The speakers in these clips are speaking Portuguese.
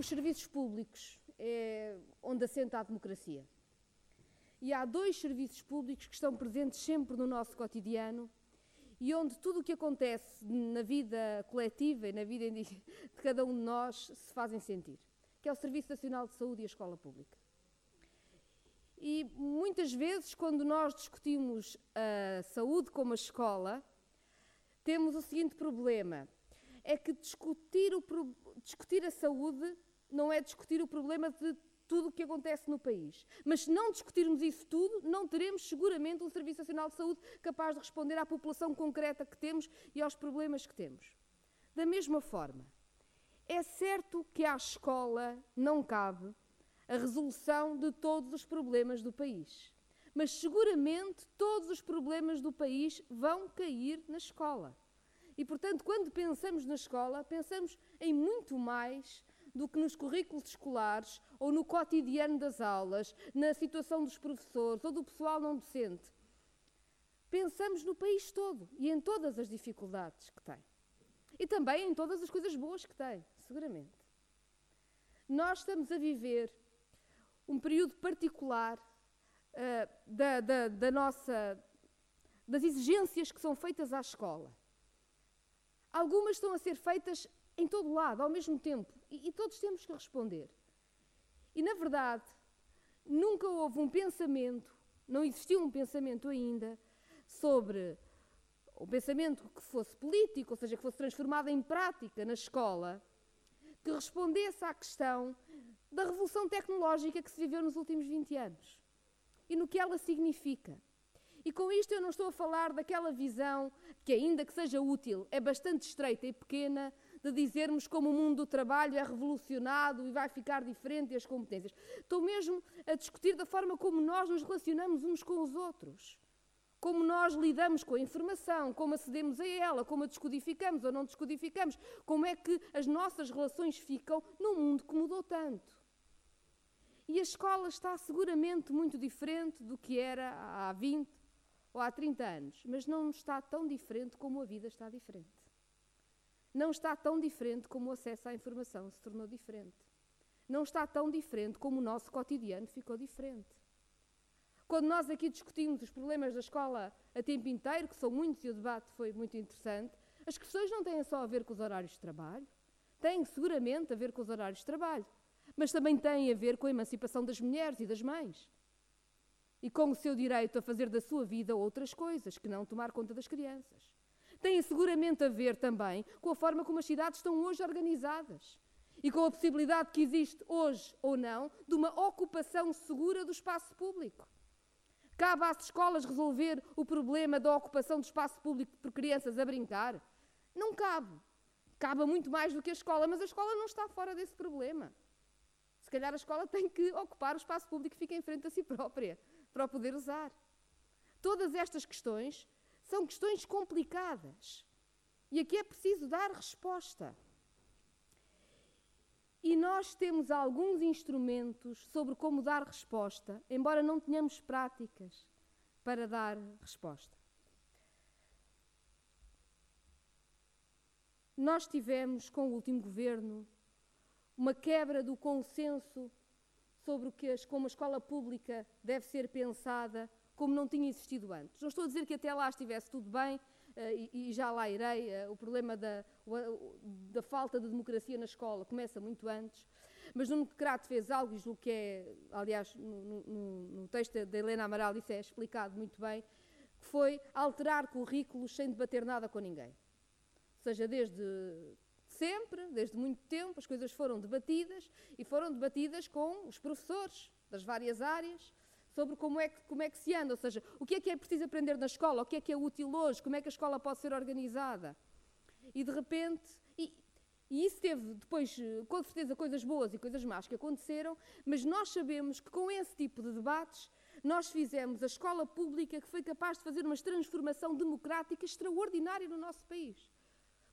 os serviços públicos é onde assenta a democracia. E há dois serviços públicos que estão presentes sempre no nosso cotidiano e onde tudo o que acontece na vida coletiva e na vida de cada um de nós se fazem sentir, que é o Serviço Nacional de Saúde e a Escola Pública. E muitas vezes, quando nós discutimos a saúde como a escola, temos o seguinte problema: é que discutir, o, discutir a saúde não é discutir o problema de tudo o que acontece no país. Mas se não discutirmos isso tudo, não teremos seguramente um Serviço Nacional de Saúde capaz de responder à população concreta que temos e aos problemas que temos. Da mesma forma, é certo que à escola não cabe a resolução de todos os problemas do país. Mas seguramente todos os problemas do país vão cair na escola. E, portanto, quando pensamos na escola, pensamos em muito mais do que nos currículos escolares ou no cotidiano das aulas, na situação dos professores ou do pessoal não docente. Pensamos no país todo e em todas as dificuldades que tem. E também em todas as coisas boas que tem, seguramente. Nós estamos a viver um período particular uh, da, da, da nossa, das exigências que são feitas à escola. Algumas estão a ser feitas em todo lado, ao mesmo tempo, e, e todos temos que responder. E, na verdade, nunca houve um pensamento, não existiu um pensamento ainda sobre um pensamento que fosse político, ou seja, que fosse transformado em prática na escola, que respondesse à questão da revolução tecnológica que se viveu nos últimos 20 anos e no que ela significa. E com isto eu não estou a falar daquela visão que, ainda que seja útil, é bastante estreita e pequena de dizermos como o mundo do trabalho é revolucionado e vai ficar diferente e as competências. Estou mesmo a discutir da forma como nós nos relacionamos uns com os outros. Como nós lidamos com a informação, como acedemos a ela, como a descodificamos ou não descodificamos, como é que as nossas relações ficam num mundo que mudou tanto. E a escola está seguramente muito diferente do que era há 20 ou há 30 anos, mas não está tão diferente como a vida está diferente não está tão diferente como o acesso à informação se tornou diferente. Não está tão diferente como o nosso cotidiano ficou diferente. Quando nós aqui discutimos os problemas da escola a tempo inteiro, que são muitos e o debate foi muito interessante, as questões não têm só a ver com os horários de trabalho, têm seguramente a ver com os horários de trabalho, mas também têm a ver com a emancipação das mulheres e das mães. E com o seu direito a fazer da sua vida outras coisas, que não tomar conta das crianças têm seguramente a ver também com a forma como as cidades estão hoje organizadas e com a possibilidade que existe hoje ou não de uma ocupação segura do espaço público. Cabe às escolas resolver o problema da ocupação do espaço público por crianças a brincar? Não cabe. Cabe muito mais do que a escola, mas a escola não está fora desse problema. Se calhar a escola tem que ocupar o espaço público que fica em frente a si própria, para o poder usar. Todas estas questões são questões complicadas. E aqui é preciso dar resposta. E nós temos alguns instrumentos sobre como dar resposta, embora não tenhamos práticas para dar resposta. Nós tivemos, com o último governo, uma quebra do consenso sobre o que, como a escola pública deve ser pensada como não tinha existido antes. Não estou a dizer que até lá estivesse tudo bem, Uh, e, já lá irei, uh, o problema da, o, da, falta de democracia na escola começa muito antes, mas Nuno Crato fez algo, e que é, aliás, no, no, no, texto da Helena Amaral isso é explicado muito bem, que foi alterar currículos sem debater nada com ninguém. Ou seja, desde sempre, desde muito tempo, as coisas foram debatidas e foram debatidas com os professores das várias áreas, sobre como é, que, como é que se anda, ou seja, o que é que é preciso aprender na escola, o que é que é útil hoje, como é que a escola pode ser organizada. E de repente, e, e isso teve depois, com certeza, coisas boas e coisas más que aconteceram, mas nós sabemos que com esse tipo de debates, nós fizemos a escola pública que foi capaz de fazer uma transformação democrática extraordinária no nosso país.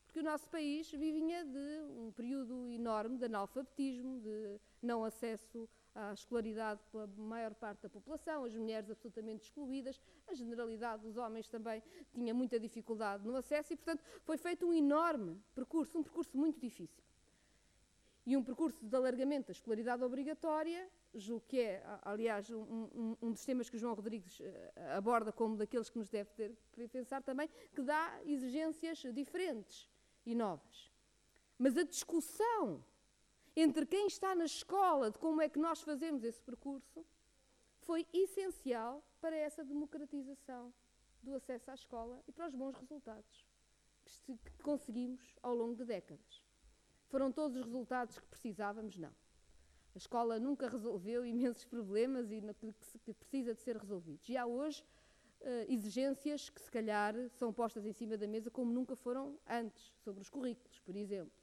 Porque o nosso país vivinha de um período enorme de analfabetismo, de não acesso à escolaridade pela maior parte da população, as mulheres absolutamente excluídas, a generalidade dos homens também tinha muita dificuldade no acesso e, portanto, foi feito um enorme percurso, um percurso muito difícil. e um percurso de alargamento da escolaridade obrigatória, julgo que é, aliás, um, um, um, dos temas que João Rodrigues eh, aborda como daqueles que nos deve ter pensar também, que dá exigências diferentes e novas. Mas a discussão entre quem está na escola de como é que nós fazemos esse percurso foi essencial para essa democratização do acesso à escola e para os bons resultados que conseguimos ao longo de décadas. Foram todos os resultados que precisávamos? Não. A escola nunca resolveu imensos problemas e que precisa de ser resolvidos. E há hoje uh, exigências que, se calhar, são postas em cima da mesa como nunca foram antes, sobre os currículos, por exemplo.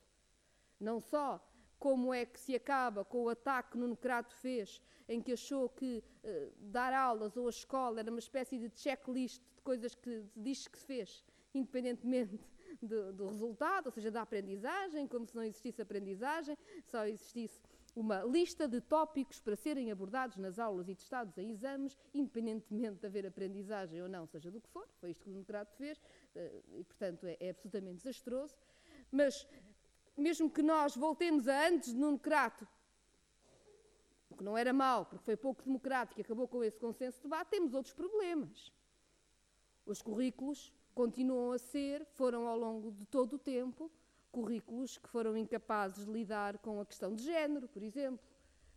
Não só como é que se acaba com o ataque que Nuno Crato fez, em que achou que uh, dar aulas ou a escola era uma espécie de checklist de coisas que diz que se fez, independentemente do, do, resultado, ou seja, da aprendizagem, como se não existisse aprendizagem, só existisse uma lista de tópicos para serem abordados nas aulas e testados em exames, independentemente de haver aprendizagem ou não, seja do que for. Foi isto que o democrata fez eh, e, portanto, é, é absolutamente desastroso. Mas, mesmo que nós voltemos a antes de Nuno Crato, o que não era mau, porque foi pouco democrático e acabou com esse consenso de debate, temos outros problemas. Os currículos continuam a ser, foram ao longo de todo o tempo, currículos que foram incapazes de lidar com a questão de género, por exemplo,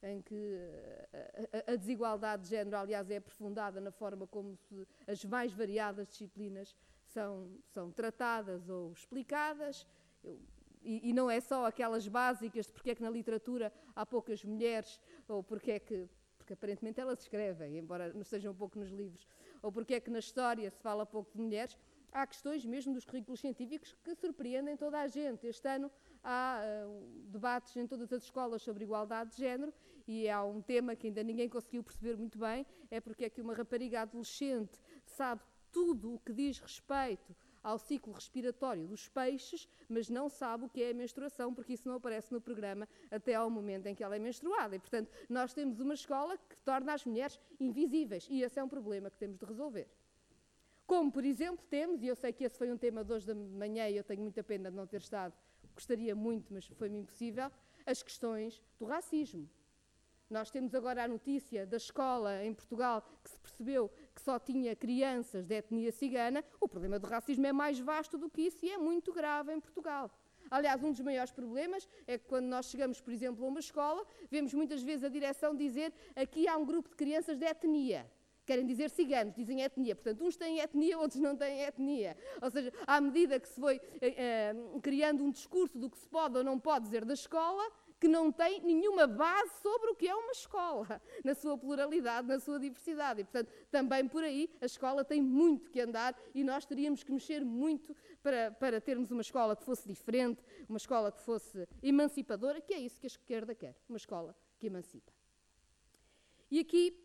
em que eh, a, desigualdade de género, aliás, é aprofundada na forma como se, as mais variadas disciplinas são, são tratadas ou explicadas. Eu, e, e, não é só aquelas básicas de porque é que na literatura há poucas mulheres, ou porque é que, porque aparentemente elas escrevem, embora não estejam um pouco nos livros, ou porque é que na história se fala pouco de mulheres, há questões mesmo dos currículos científicos que surpreendem toda a gente. Este ano há uh, debates em todas as escolas sobre igualdade de género e há um tema que ainda ninguém conseguiu perceber muito bem, é porque é que uma rapariga adolescente sabe tudo o que diz respeito ao ciclo respiratório dos peixes, mas não sabe o que é a menstruação, porque isso não aparece no programa até ao momento em que ela é menstruada. E, portanto, nós temos uma escola que torna as mulheres invisíveis, e esse é um problema que temos de resolver. Como, por exemplo, temos, e eu sei que esse foi um tema de hoje da manhã e eu tenho muita pena de não ter estado, gostaria muito, mas foi-me impossível, as questões do racismo. Nós temos agora a notícia da escola em Portugal que se percebeu que só tinha crianças de etnia cigana. O problema do racismo é mais vasto do que isso e é muito grave em Portugal. Aliás, um dos maiores problemas é que quando nós chegamos, por exemplo, a uma escola, vemos muitas vezes a direção dizer aqui há um grupo de crianças de etnia querem dizer ciganos, dizem etnia. Portanto, uns têm etnia, outros não têm etnia. Ou seja, à medida que se foi eh, eh, criando um discurso do que se pode ou não pode dizer da escola, que não tem nenhuma base sobre o que é uma escola, na sua pluralidade, na sua diversidade. E, portanto, também por aí a escola tem muito que andar e nós teríamos que mexer muito para, para termos uma escola que fosse diferente, uma escola que fosse emancipadora, que é isso que a esquerda quer, uma escola que emancipa. E aqui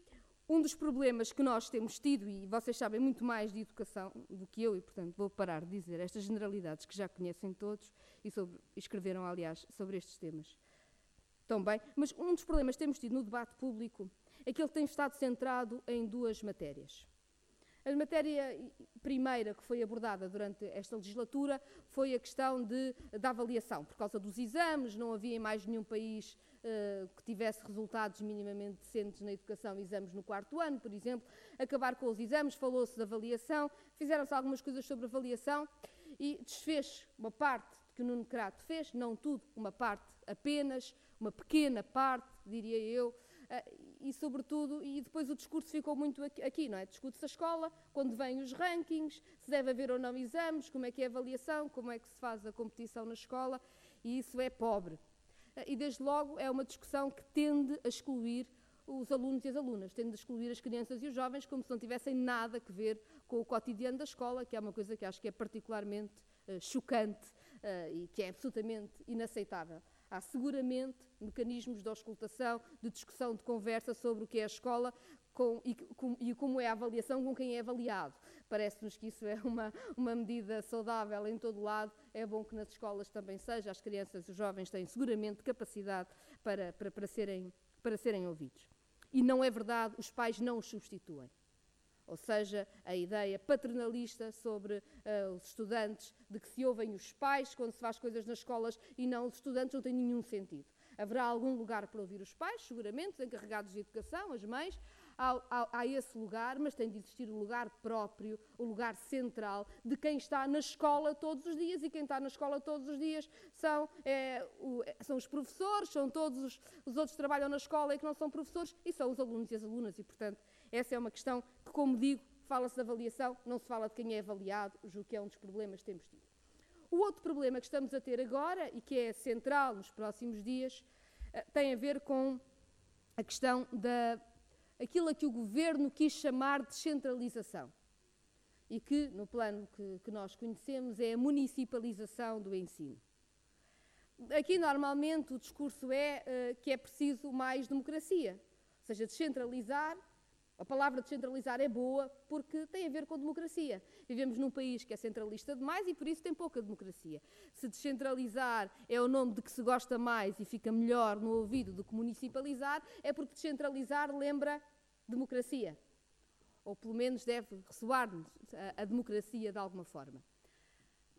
um dos problemas que nós temos tido, e vocês sabem muito mais de educação do que eu, e portanto vou parar de dizer estas generalidades que já conhecem todos e sobre, escreveram, aliás, sobre estes temas mas um dos problemas que temos tido no debate público é que ele tem estado centrado em duas matérias. A matéria primeira que foi abordada durante esta legislatura foi a questão de, da avaliação. Por causa dos exames, não havia em mais nenhum país uh, que tivesse resultados minimamente decentes na educação, exames no quarto ano, por exemplo. Acabar com os exames, falou-se de avaliação, fizeram-se algumas coisas sobre avaliação e desfez uma parte que o Nuno Crato fez, não tudo, uma parte apenas, uma pequena parte, diria eu, ah, e, sobretudo, e depois o discurso ficou muito aqui, não é? Discute-se a escola, quando vêm os rankings, se deve haver ou não exames, como é que é a avaliação, como é que se faz a competição na escola, e isso é pobre. Ah, e, desde logo, é uma discussão que tende a excluir os alunos e as alunas, tende a excluir as crianças e os jovens como se não tivessem nada a ver com o cotidiano da escola, que é uma coisa que acho que é particularmente uh, chocante uh, e que é absolutamente inaceitável. Há seguramente mecanismos de auscultação, de discussão, de conversa sobre o que é a escola com, e, com, e, como é a avaliação com quem é avaliado. Parece-nos que isso é uma, uma medida saudável em todo lado. É bom que nas escolas também seja. As crianças e os jovens têm seguramente capacidade para, para, para, serem, para serem ouvidos. E não é verdade, os pais não os substituem. Ou seja, a ideia paternalista sobre uh, os estudantes, de que se ouvem os pais quando se faz coisas nas escolas e não os estudantes, não tem nenhum sentido. Haverá algum lugar para ouvir os pais, seguramente, os encarregados de educação, as mães, há, esse lugar, mas tem de existir o lugar próprio, o lugar central de quem está na escola todos os dias. E quem está na escola todos os dias são, é, o, são os professores, são todos os, os outros que trabalham na escola e que não são professores, e são os alunos e as alunas. E, portanto, essa é uma questão que, como digo, fala-se de avaliação, não se fala de quem é avaliado, o que é um dos problemas que temos tido. O outro problema que estamos a ter agora e que é central nos próximos dias eh, tem a ver com a questão da aquilo a que o governo quis chamar de descentralização e que, no plano que, que nós conhecemos, é a municipalização do ensino. Aqui, normalmente, o discurso é uh, que é preciso mais democracia, ou seja, descentralizar a palavra descentralizar é boa porque tem a ver com democracia. Vivemos num país que é centralista demais e por isso tem pouca democracia. Se descentralizar é o nome de que se gosta mais e fica melhor no ouvido do que municipalizar, é porque descentralizar lembra democracia. Ou pelo menos deve ressoar-nos a, a democracia de alguma forma.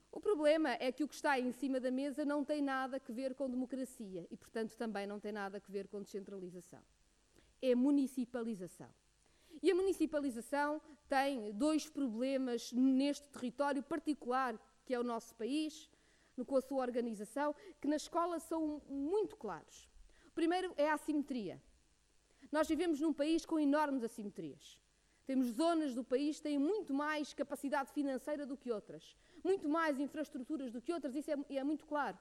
O problema é que o que está em cima da mesa não tem nada a ver com democracia e, portanto, também não tem nada a ver com descentralização. É municipalização. E a municipalização tem dois problemas neste território particular, que é o nosso país, com a sua organização, que na escola são muito claros. O primeiro é a assimetria. Nós vivemos num país com enormes assimetrias. Temos zonas do país que têm muito mais capacidade financeira do que outras, muito mais infraestruturas do que outras, isso é, é muito claro.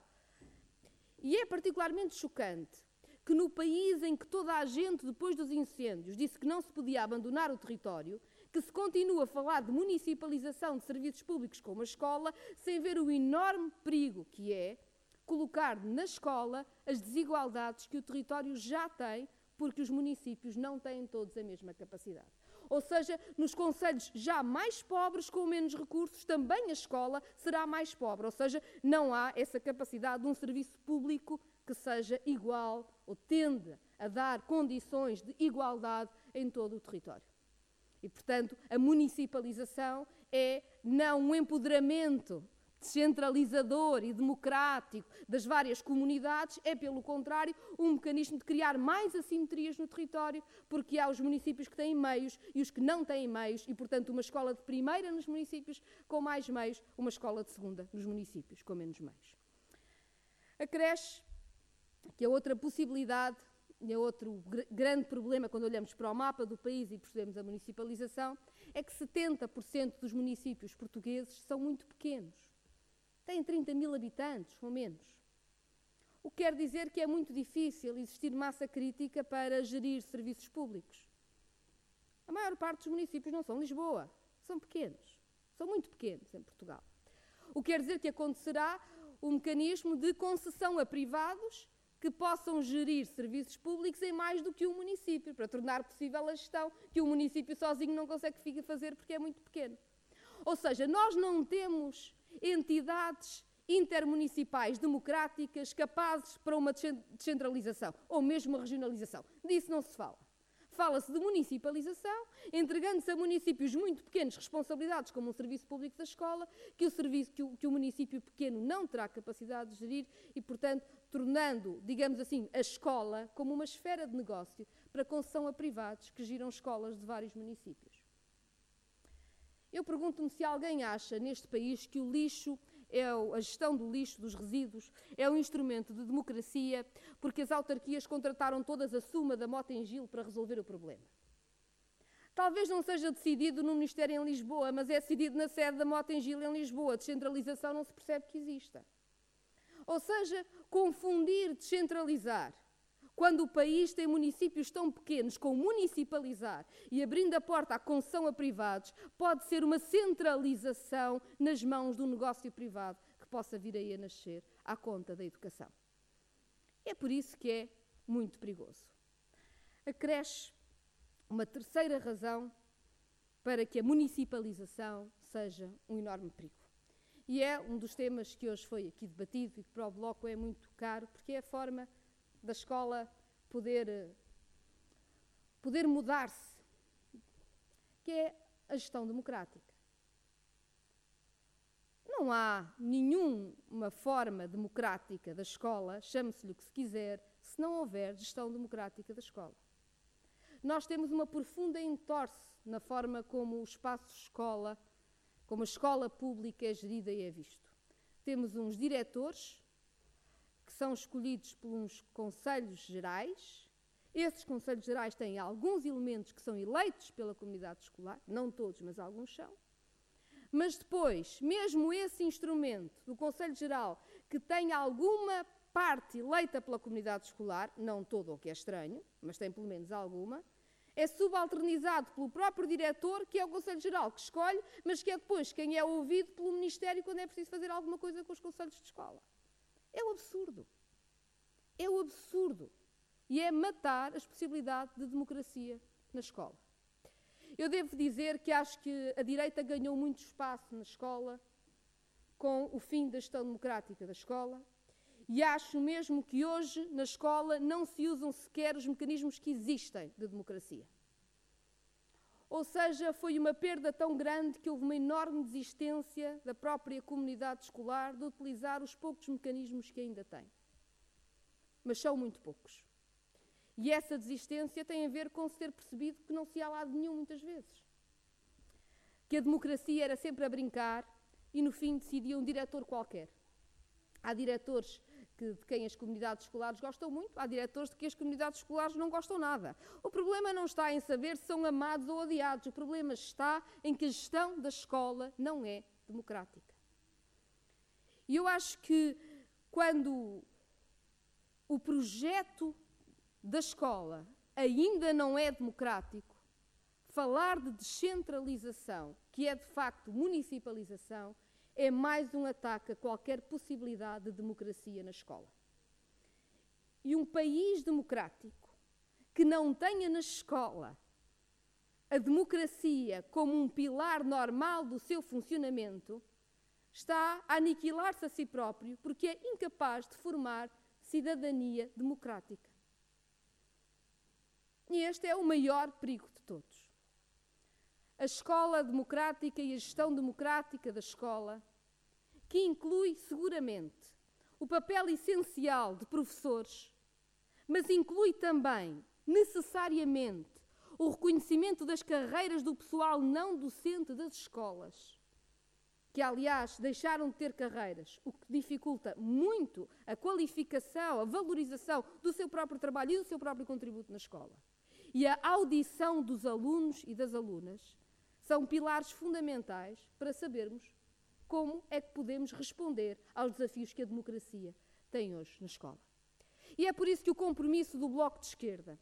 E é particularmente chocante que no país em que toda a gente, depois dos incêndios, disse que não se podia abandonar o território, que se continua a falar de municipalização de serviços públicos como a escola, sem ver o enorme perigo que é colocar na escola as desigualdades que o território já tem, porque os municípios não têm todos a mesma capacidade. Ou seja, nos conselhos já mais pobres, com menos recursos, também a escola será mais pobre. Ou seja, não há essa capacidade de um serviço público que seja igual ou tende a dar condições de igualdade em todo o território. E, portanto, a municipalização é não um empoderamento descentralizador e democrático das várias comunidades, é, pelo contrário, um mecanismo de criar mais assimetrias no território, porque há os municípios que têm meios e os que não têm meios, e, portanto, uma escola de primeira nos municípios com mais meios, uma escola de segunda nos municípios com menos meios. A creche que a outra possibilidade, a outro grande problema quando olhamos para o mapa do país e percebemos a municipalização, é que 70% dos municípios portugueses são muito pequenos. Têm 30 mil habitantes, ou menos. O que quer dizer que é muito difícil existir massa crítica para gerir serviços públicos. A maior parte dos municípios não são Lisboa, são pequenos. São muito pequenos em Portugal. O que quer dizer que acontecerá o mecanismo de concessão a privados que possam gerir serviços públicos em mais do que um município, para tornar possível a gestão que o município sozinho não consegue fazer porque é muito pequeno. Ou seja, nós não temos entidades intermunicipais democráticas capazes para uma descentralização ou mesmo uma regionalização. Disso não se fala. Fala-se de municipalização, entregando-se a municípios muito pequenos responsabilidades, como um serviço público da escola, que o, serviço, que o, que o município pequeno não terá capacidade de gerir e, portanto, tornando, digamos assim, a escola como uma esfera de negócio para concessão a privados que giram escolas de vários municípios. Eu pergunto-me se alguém acha neste país que o lixo é a gestão do lixo, dos resíduos, é um instrumento de democracia, porque as autarquias contrataram todas a suma da moto em Gil para resolver o problema. Talvez não seja decidido no Ministério em Lisboa, mas é decidido na sede da moto em Gil em Lisboa. A descentralização não se percebe que exista. Ou seja, confundir descentralizar quando o país tem municípios tão pequenos com municipalizar e abrindo a porta à concessão a privados, pode ser uma centralização nas mãos do negócio privado que possa vir aí a nascer à conta da educação. É por isso que é muito perigoso. Acresce uma terceira razão para que a municipalização seja um enorme perigo. E é um dos temas que hoje foi aqui debatido e que para o Bloco é muito caro, porque é a forma da escola poder, poder mudar-se, que é a gestão democrática. Não há nenhuma forma democrática da escola, chame-se-lhe o que se quiser, se não houver gestão democrática da escola. Nós temos uma profunda entorse na forma como o espaço escola, como a escola pública é gerida e é visto. Temos uns diretores que são escolhidos por uns conselhos gerais. Esses conselhos gerais têm alguns elementos que são eleitos pela comunidade escolar, não todos, mas alguns são. Mas depois, mesmo esse instrumento do Conselho Geral, que tem alguma parte eleita pela comunidade escolar, não todo o que é estranho, mas tem pelo menos alguma, é subalternizado pelo próprio diretor, que é o Conselho Geral que escolhe, mas que é depois quem é ouvido pelo Ministério quando é preciso fazer alguma coisa com os conselhos de escola. É um absurdo. É um absurdo. E é matar as possibilidades de democracia na escola. Eu devo dizer que acho que a direita ganhou muito espaço na escola com o fim da gestão democrática da escola. E acho mesmo que hoje, na escola, não se usam sequer os mecanismos que existem de democracia. Ou seja, foi uma perda tão grande que houve uma enorme desistência da própria comunidade escolar de utilizar os poucos mecanismos que ainda tem. Mas são muito poucos. E essa desistência tem a ver com se ter percebido que não se há lado nenhum, muitas vezes. Que a democracia era sempre a brincar e, no fim, decidia um diretor qualquer. Há diretores que, de quem as comunidades escolares gostam muito, há diretores de que as comunidades escolares não gostam nada. O problema não está em saber se são amados ou odiados, o problema está em que a gestão da escola não é democrática. E eu acho que quando o projeto da escola ainda não é democrático, falar de descentralização, que é de facto municipalização, é mais um ataque a qualquer possibilidade de democracia na escola. E um país democrático que não tenha na escola a democracia como um pilar normal do seu funcionamento está a aniquilar-se a si próprio porque é incapaz de formar cidadania democrática. E este é o maior perigo de todos. A escola democrática e a gestão democrática da escola, que inclui seguramente o papel essencial de professores, mas inclui também, necessariamente, o reconhecimento das carreiras do pessoal não docente das escolas, que aliás deixaram de ter carreiras, o que dificulta muito a qualificação, a valorização do seu próprio trabalho e do seu próprio contributo na escola. E a audição dos alunos e das alunas são pilares fundamentais para sabermos como é que podemos responder aos desafios que a democracia tem hoje na escola. E é por isso que o compromisso do Bloco de Esquerda,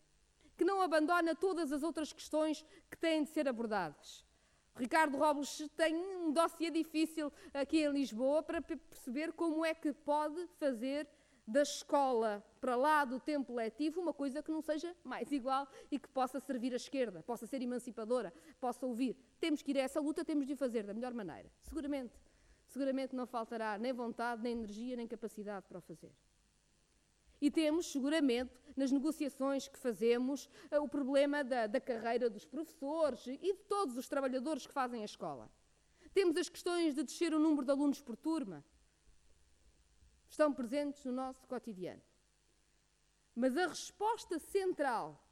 que não abandona todas as outras questões que têm de ser abordadas. Ricardo Robles tem um dossiê difícil aqui em Lisboa para perceber como é que pode fazer da escola para lá do tempo letivo uma coisa que não seja mais igual e que possa servir à esquerda, possa ser emancipadora, possa ouvir. Temos que ir a essa luta, temos de o fazer da melhor maneira. Seguramente, seguramente não faltará nem vontade, nem energia, nem capacidade para o fazer. E temos, seguramente, nas negociações que fazemos, eh, o problema da, da carreira dos professores e de todos os trabalhadores que fazem a escola. Temos as questões de descer o número de alunos por turma, estão presentes no nosso cotidiano. Mas a resposta central,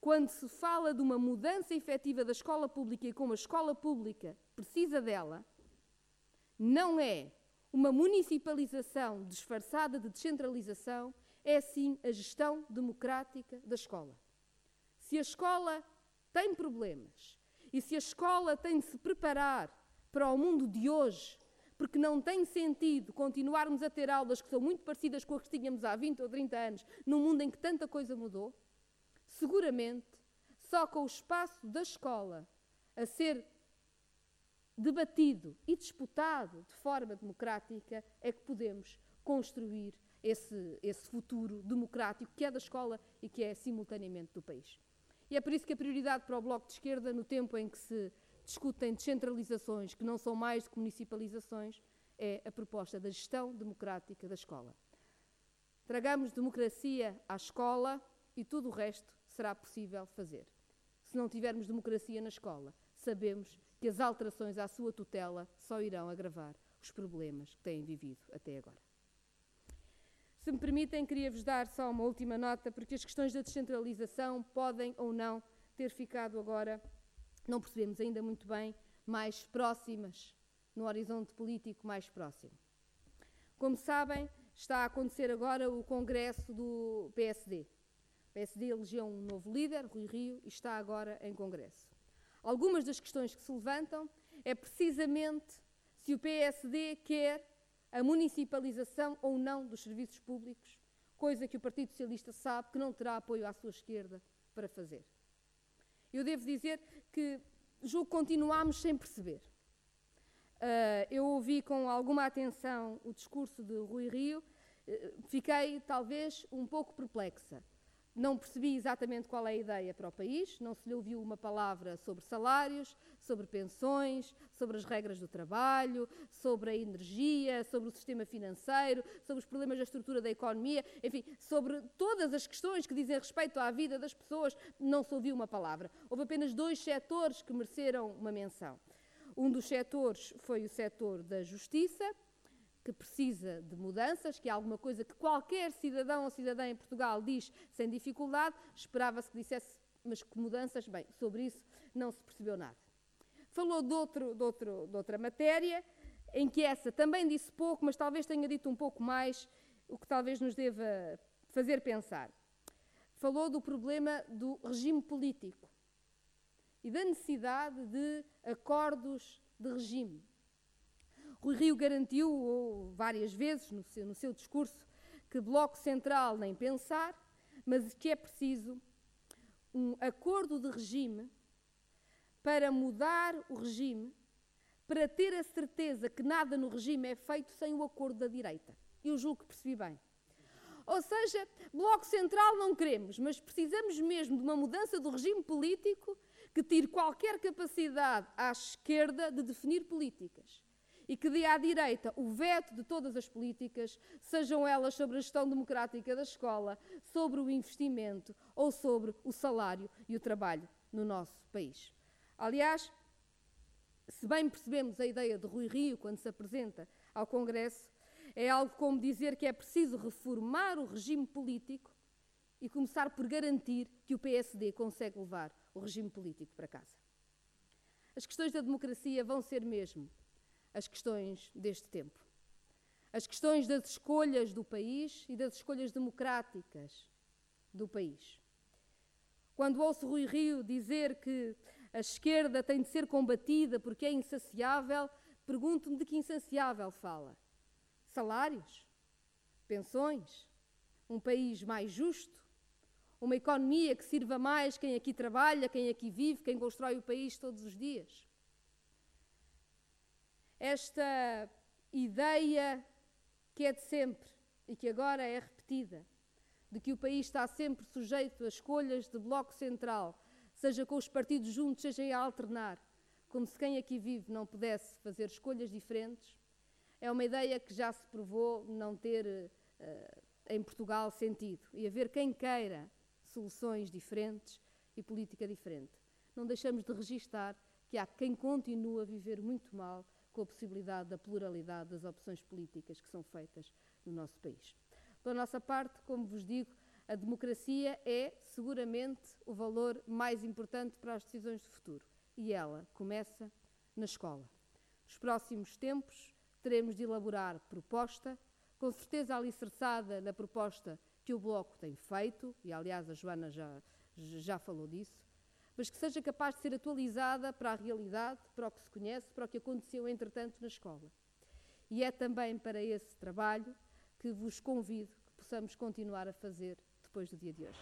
quando se fala de uma mudança efetiva da escola pública e como a escola pública precisa dela, não é uma municipalização disfarçada de descentralização, é sim a gestão democrática da escola. Se a escola tem problemas e se a escola tem de se preparar para o mundo de hoje, porque não tem sentido continuarmos a ter aulas que são muito parecidas com as que tínhamos há 20 ou 30 anos, num mundo em que tanta coisa mudou, seguramente só com o espaço da escola a ser debatido e disputado de forma democrática é que podemos construir esse, esse futuro democrático que é da escola e que é simultaneamente do país. E é por isso que a prioridade para o Bloco de Esquerda, no tempo em que se discutem descentralizações que não são mais do que municipalizações, é a proposta da gestão democrática da escola. Tragamos democracia à escola e tudo o resto será possível fazer. Se não tivermos democracia na escola, sabemos que as alterações à sua tutela só irão agravar os problemas que têm vivido até agora. Se me permitem, queria-vos dar só uma última nota, porque as questões da descentralização podem ou não ter ficado agora, não percebemos ainda muito bem, mais próximas, no horizonte político mais próximo. Como sabem, está a acontecer agora o congresso do PSD. O PSD elegeu um novo líder, Rui Rio, e está agora em congresso. Algumas das questões que se levantam é precisamente se o PSD quer a municipalização ou não dos serviços públicos, coisa que o Partido Socialista sabe que não terá apoio à sua esquerda para fazer. Eu devo dizer que julgo que continuamos sem perceber. Uh, eu ouvi com alguma atenção o discurso de Rui Rio, uh, fiquei talvez um pouco perplexa. Não percebi exatamente qual é a ideia para o país, não se lhe ouviu uma palavra sobre salários, sobre pensões, sobre as regras do trabalho, sobre a energia, sobre o sistema financeiro, sobre os problemas da estrutura da economia, enfim, sobre todas as questões que dizem respeito à vida das pessoas, não se ouviu uma palavra. Houve apenas dois setores que mereceram uma menção. Um dos setores foi o setor da justiça, que precisa de mudanças, que é alguma coisa que qualquer cidadão ou cidadã em Portugal diz sem dificuldade, esperava-se que dissesse, mas que mudanças? Bem, sobre isso não se percebeu nada. Falou de, outro, de, outro, de outra matéria, em que essa também disse pouco, mas talvez tenha dito um pouco mais, o que talvez nos deva fazer pensar. Falou do problema do regime político e da necessidade de acordos de regime. Rui Rio garantiu várias vezes no seu, no seu discurso que Bloco Central nem pensar, mas que é preciso um acordo de regime para mudar o regime, para ter a certeza que nada no regime é feito sem o acordo da direita. Eu julgo que percebi bem. Ou seja, Bloco Central não queremos, mas precisamos mesmo de uma mudança do regime político que tire qualquer capacidade à esquerda de definir políticas e que dê à direita o veto de todas as políticas, sejam elas sobre a gestão democrática da escola, sobre o investimento ou sobre o salário e o trabalho no nosso país. Aliás, se bem percebemos a ideia de Rui Rio quando se apresenta ao Congresso, é algo como dizer que é preciso reformar o regime político e começar por garantir que o PSD consegue levar o regime político para casa. As questões da democracia vão ser mesmo as questões deste tempo. As questões das escolhas do país e das escolhas democráticas do país. Quando ouço Rui Rio dizer que a esquerda tem de ser combatida porque é insaciável, pergunto-me de que insaciável fala. Salários? Pensões? Um país mais justo? Uma economia que sirva mais quem aqui trabalha, quem aqui vive, quem constrói o país todos os dias? Esta ideia que é de sempre e que agora é repetida, de que o país está sempre sujeito a escolhas de bloco central, seja com os partidos juntos, seja a alternar, como se quem aqui vive não pudesse fazer escolhas diferentes, é uma ideia que já se provou não ter uh, em Portugal sentido e haver quem queira soluções diferentes e política diferente. Não deixamos de registar que há quem continua a viver muito mal com a possibilidade da pluralidade das opções políticas que são feitas no nosso país. Da nossa parte, como vos digo, a democracia é seguramente o valor mais importante para as decisões de futuro e ela começa na escola. Nos próximos tempos teremos de elaborar proposta, com certeza alicerçada na proposta que o Bloco tem feito, e aliás a Joana já, já falou disso, mas que seja capaz de ser atualizada para a realidade, para o que se conhece, para o que aconteceu entretanto na escola. E é também para esse trabalho que vos convido que possamos continuar a fazer depois do dia de hoje.